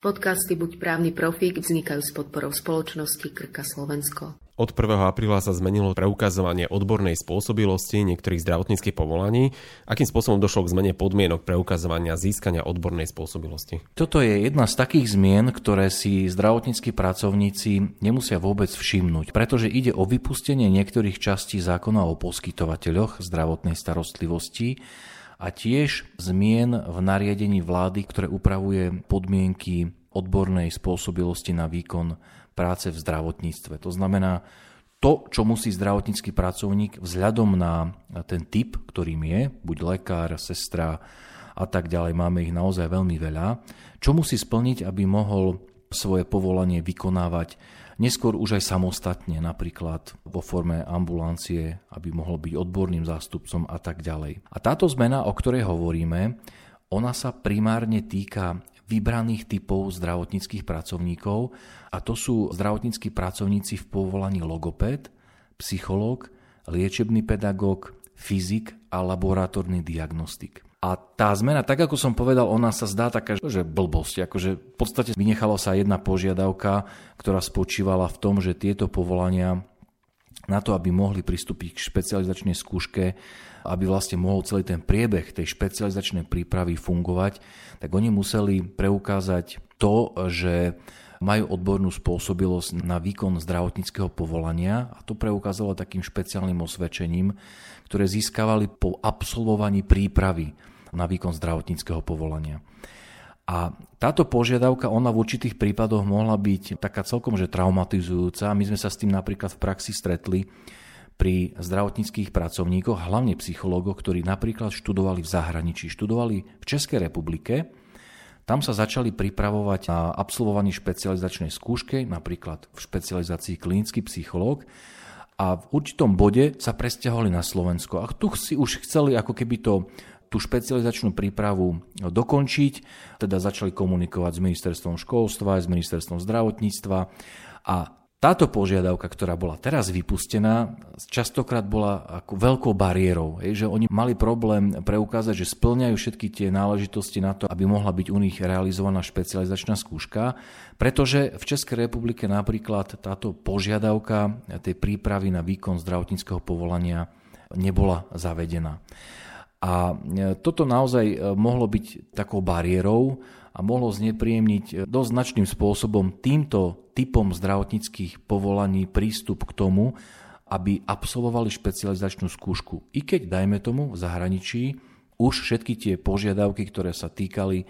Podcasty Buď právny profík vznikajú s podporou spoločnosti Krka Slovensko. Od 1. apríla sa zmenilo preukazovanie odbornej spôsobilosti niektorých zdravotníckých povolaní. Akým spôsobom došlo k zmene podmienok preukazovania získania odbornej spôsobilosti? Toto je jedna z takých zmien, ktoré si zdravotníckí pracovníci nemusia vôbec všimnúť, pretože ide o vypustenie niektorých častí zákona o poskytovateľoch zdravotnej starostlivosti a tiež zmien v nariadení vlády, ktoré upravuje podmienky odbornej spôsobilosti na výkon práce v zdravotníctve. To znamená, to, čo musí zdravotnícky pracovník vzhľadom na ten typ, ktorým je, buď lekár, sestra a tak ďalej, máme ich naozaj veľmi veľa, čo musí splniť, aby mohol svoje povolanie vykonávať neskôr už aj samostatne, napríklad vo forme ambulancie, aby mohol byť odborným zástupcom a tak ďalej. A táto zmena, o ktorej hovoríme, ona sa primárne týka vybraných typov zdravotníckých pracovníkov a to sú zdravotníckí pracovníci v povolaní logopéd, psychológ, liečebný pedagóg, fyzik a laboratórny diagnostik. A tá zmena, tak ako som povedal, ona sa zdá taká, že blbosť. Akože v podstate vynechala sa jedna požiadavka, ktorá spočívala v tom, že tieto povolania na to, aby mohli pristúpiť k špecializačnej skúške, aby vlastne mohol celý ten priebeh tej špecializačnej prípravy fungovať, tak oni museli preukázať to, že majú odbornú spôsobilosť na výkon zdravotníckého povolania a to preukázalo takým špeciálnym osvedčením, ktoré získavali po absolvovaní prípravy na výkon zdravotníckého povolania. A táto požiadavka, ona v určitých prípadoch mohla byť taká celkom že traumatizujúca. My sme sa s tým napríklad v praxi stretli pri zdravotníckých pracovníkoch, hlavne psychológoch, ktorí napríklad študovali v zahraničí, študovali v Českej republike. Tam sa začali pripravovať na absolvovanie špecializačnej skúške, napríklad v špecializácii klinický psychológ a v určitom bode sa presťahovali na Slovensko. A tu si už chceli ako keby to tú špecializačnú prípravu dokončiť, teda začali komunikovať s ministerstvom školstva, s ministerstvom zdravotníctva a táto požiadavka, ktorá bola teraz vypustená, častokrát bola ako veľkou bariérou, že oni mali problém preukázať, že splňajú všetky tie náležitosti na to, aby mohla byť u nich realizovaná špecializačná skúška, pretože v Českej republike napríklad táto požiadavka tej prípravy na výkon zdravotníckého povolania nebola zavedená. A toto naozaj mohlo byť takou bariérou a mohlo znepríjemniť e, dosť značným spôsobom týmto typom zdravotníckých povolaní prístup k tomu, aby absolvovali špecializačnú skúšku. I keď, dajme tomu, v zahraničí už všetky tie požiadavky, ktoré sa týkali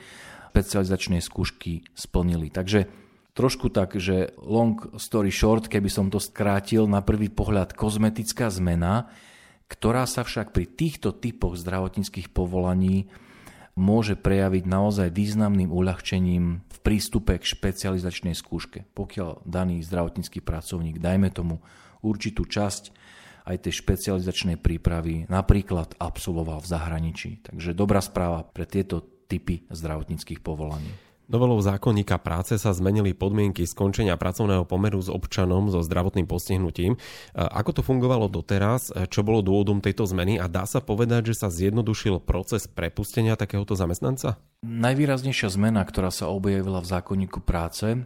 špecializačnej skúšky, splnili. Takže trošku tak, že long story short, keby som to skrátil, na prvý pohľad kozmetická zmena, ktorá sa však pri týchto typoch zdravotníckých povolaní môže prejaviť naozaj významným uľahčením v prístupe k špecializačnej skúške. Pokiaľ daný zdravotnícky pracovník, dajme tomu určitú časť aj tej špecializačnej prípravy napríklad absolvoval v zahraničí. Takže dobrá správa pre tieto typy zdravotníckých povolaní. Novelou zákonníka práce sa zmenili podmienky skončenia pracovného pomeru s občanom so zdravotným postihnutím. Ako to fungovalo doteraz? Čo bolo dôvodom tejto zmeny? A dá sa povedať, že sa zjednodušil proces prepustenia takéhoto zamestnanca? Najvýraznejšia zmena, ktorá sa objavila v zákonníku práce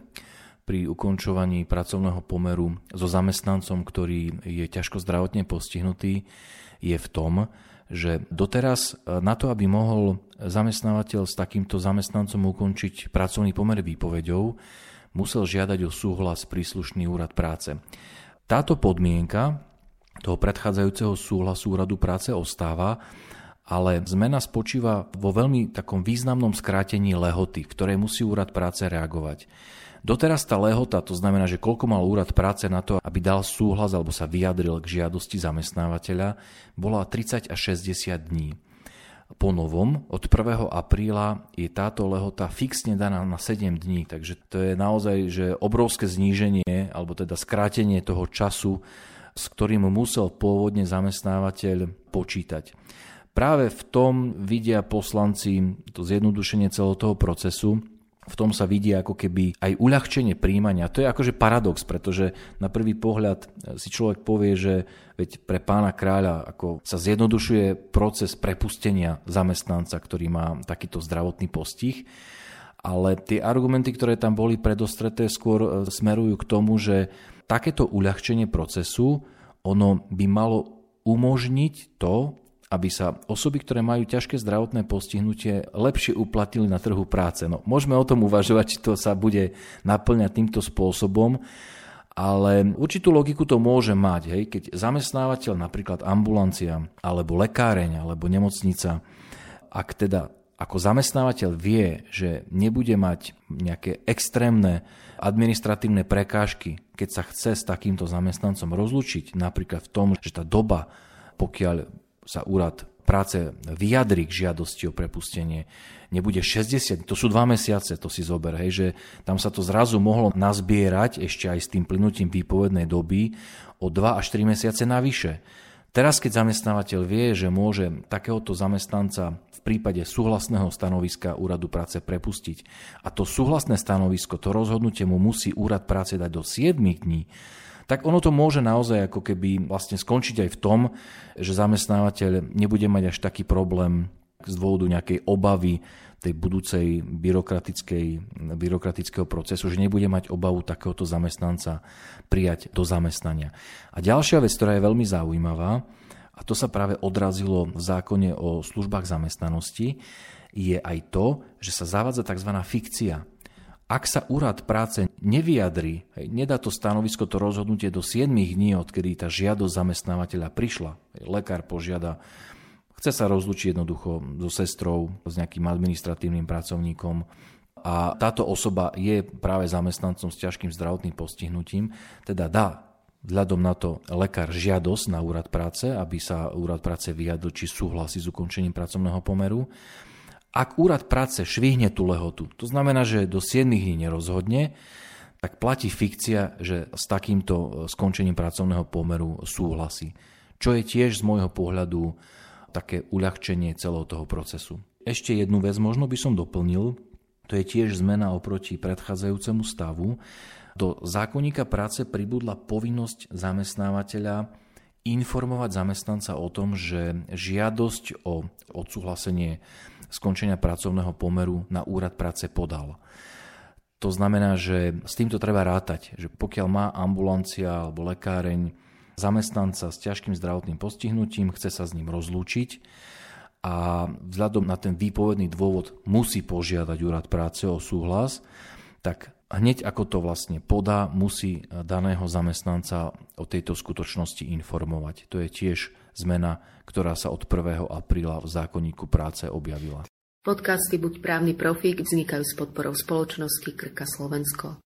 pri ukončovaní pracovného pomeru so zamestnancom, ktorý je ťažko zdravotne postihnutý, je v tom, že doteraz e, na to, aby mohol zamestnávateľ s takýmto zamestnancom ukončiť pracovný pomer výpovedou, musel žiadať o súhlas príslušný úrad práce. Táto podmienka toho predchádzajúceho súhlasu úradu práce ostáva, ale zmena spočíva vo veľmi takom významnom skrátení lehoty, v ktorej musí úrad práce reagovať. Doteraz tá lehota, to znamená, že koľko mal úrad práce na to, aby dal súhlas alebo sa vyjadril k žiadosti zamestnávateľa, bola 30 až 60 dní. Po novom, od 1. apríla je táto lehota fixne daná na 7 dní, takže to je naozaj že obrovské zníženie, alebo teda skrátenie toho času, s ktorým musel pôvodne zamestnávateľ počítať. Práve v tom vidia poslanci to zjednodušenie celého toho procesu, v tom sa vidí ako keby aj uľahčenie príjmania. To je akože paradox, pretože na prvý pohľad si človek povie, že veď pre pána kráľa ako sa zjednodušuje proces prepustenia zamestnanca, ktorý má takýto zdravotný postih. ale tie argumenty, ktoré tam boli predostreté, skôr e, smerujú k tomu, že takéto uľahčenie procesu, ono by malo umožniť to, aby sa osoby, ktoré majú ťažké zdravotné postihnutie, lepšie uplatnili na trhu práce. No, môžeme o tom uvažovať, či to sa bude naplňať týmto spôsobom, ale určitú logiku to môže mať, hej, keď zamestnávateľ, napríklad ambulancia, alebo lekáreň, alebo nemocnica, ak teda ako zamestnávateľ vie, že nebude mať nejaké extrémne administratívne prekážky, keď sa chce s takýmto zamestnancom rozlučiť, napríklad v tom, že tá doba, pokiaľ sa úrad práce vyjadri k žiadosti o prepustenie, nebude 60, to sú dva mesiace, to si zober, hej, že tam sa to zrazu mohlo nazbierať ešte aj s tým plynutím výpovednej doby o 2 až 3 mesiace navyše. Teraz, keď zamestnávateľ vie, že môže takéhoto zamestnanca v prípade súhlasného stanoviska úradu práce prepustiť a to súhlasné stanovisko, to rozhodnutie mu musí úrad práce dať do 7 dní, tak ono to môže naozaj ako keby vlastne skončiť aj v tom, že zamestnávateľ nebude mať až taký problém z dôvodu nejakej obavy tej budúcej byrokratickej, byrokratického procesu, že nebude mať obavu takéhoto zamestnanca prijať do zamestnania. A ďalšia vec, ktorá je veľmi zaujímavá, a to sa práve odrazilo v zákone o službách zamestnanosti, je aj to, že sa zavádza tzv. fikcia. Ak sa úrad práce nevyjadrí, nedá to stanovisko, to rozhodnutie do 7 dní, odkedy tá žiadosť zamestnávateľa prišla, lekár požiada, chce sa rozlučiť jednoducho so sestrou, s nejakým administratívnym pracovníkom, a táto osoba je práve zamestnancom s ťažkým zdravotným postihnutím, teda dá vzhľadom na to lekár žiadosť na úrad práce, aby sa úrad práce vyjadril, či súhlasí s ukončením pracovného pomeru. Ak úrad práce švihne tú lehotu, to znamená, že do 7 dní nerozhodne, tak platí fikcia, že s takýmto e, skončením pracovného pomeru súhlasí. Čo je tiež z môjho pohľadu také uľahčenie celého toho procesu. Ešte jednu vec možno by som doplnil, to je tiež zmena oproti predchádzajúcemu stavu. Do zákonníka práce pribudla povinnosť zamestnávateľa informovať zamestnanca o tom, že žiadosť o odsúhlasenie skončenia pracovného pomeru na úrad práce podal. To znamená, že s týmto treba rátať, že pokiaľ má ambulancia alebo lekáreň zamestnanca s ťažkým zdravotným postihnutím, chce sa s ním rozlúčiť a vzhľadom na ten výpovedný dôvod musí požiadať úrad práce o súhlas, tak hneď ako to vlastne podá, musí daného zamestnanca o tejto skutočnosti informovať. To je tiež zmena, ktorá sa od 1. apríla v zákonníku práce objavila. Podcasty Buď právny profík vznikajú s podporou spoločnosti Krka Slovensko.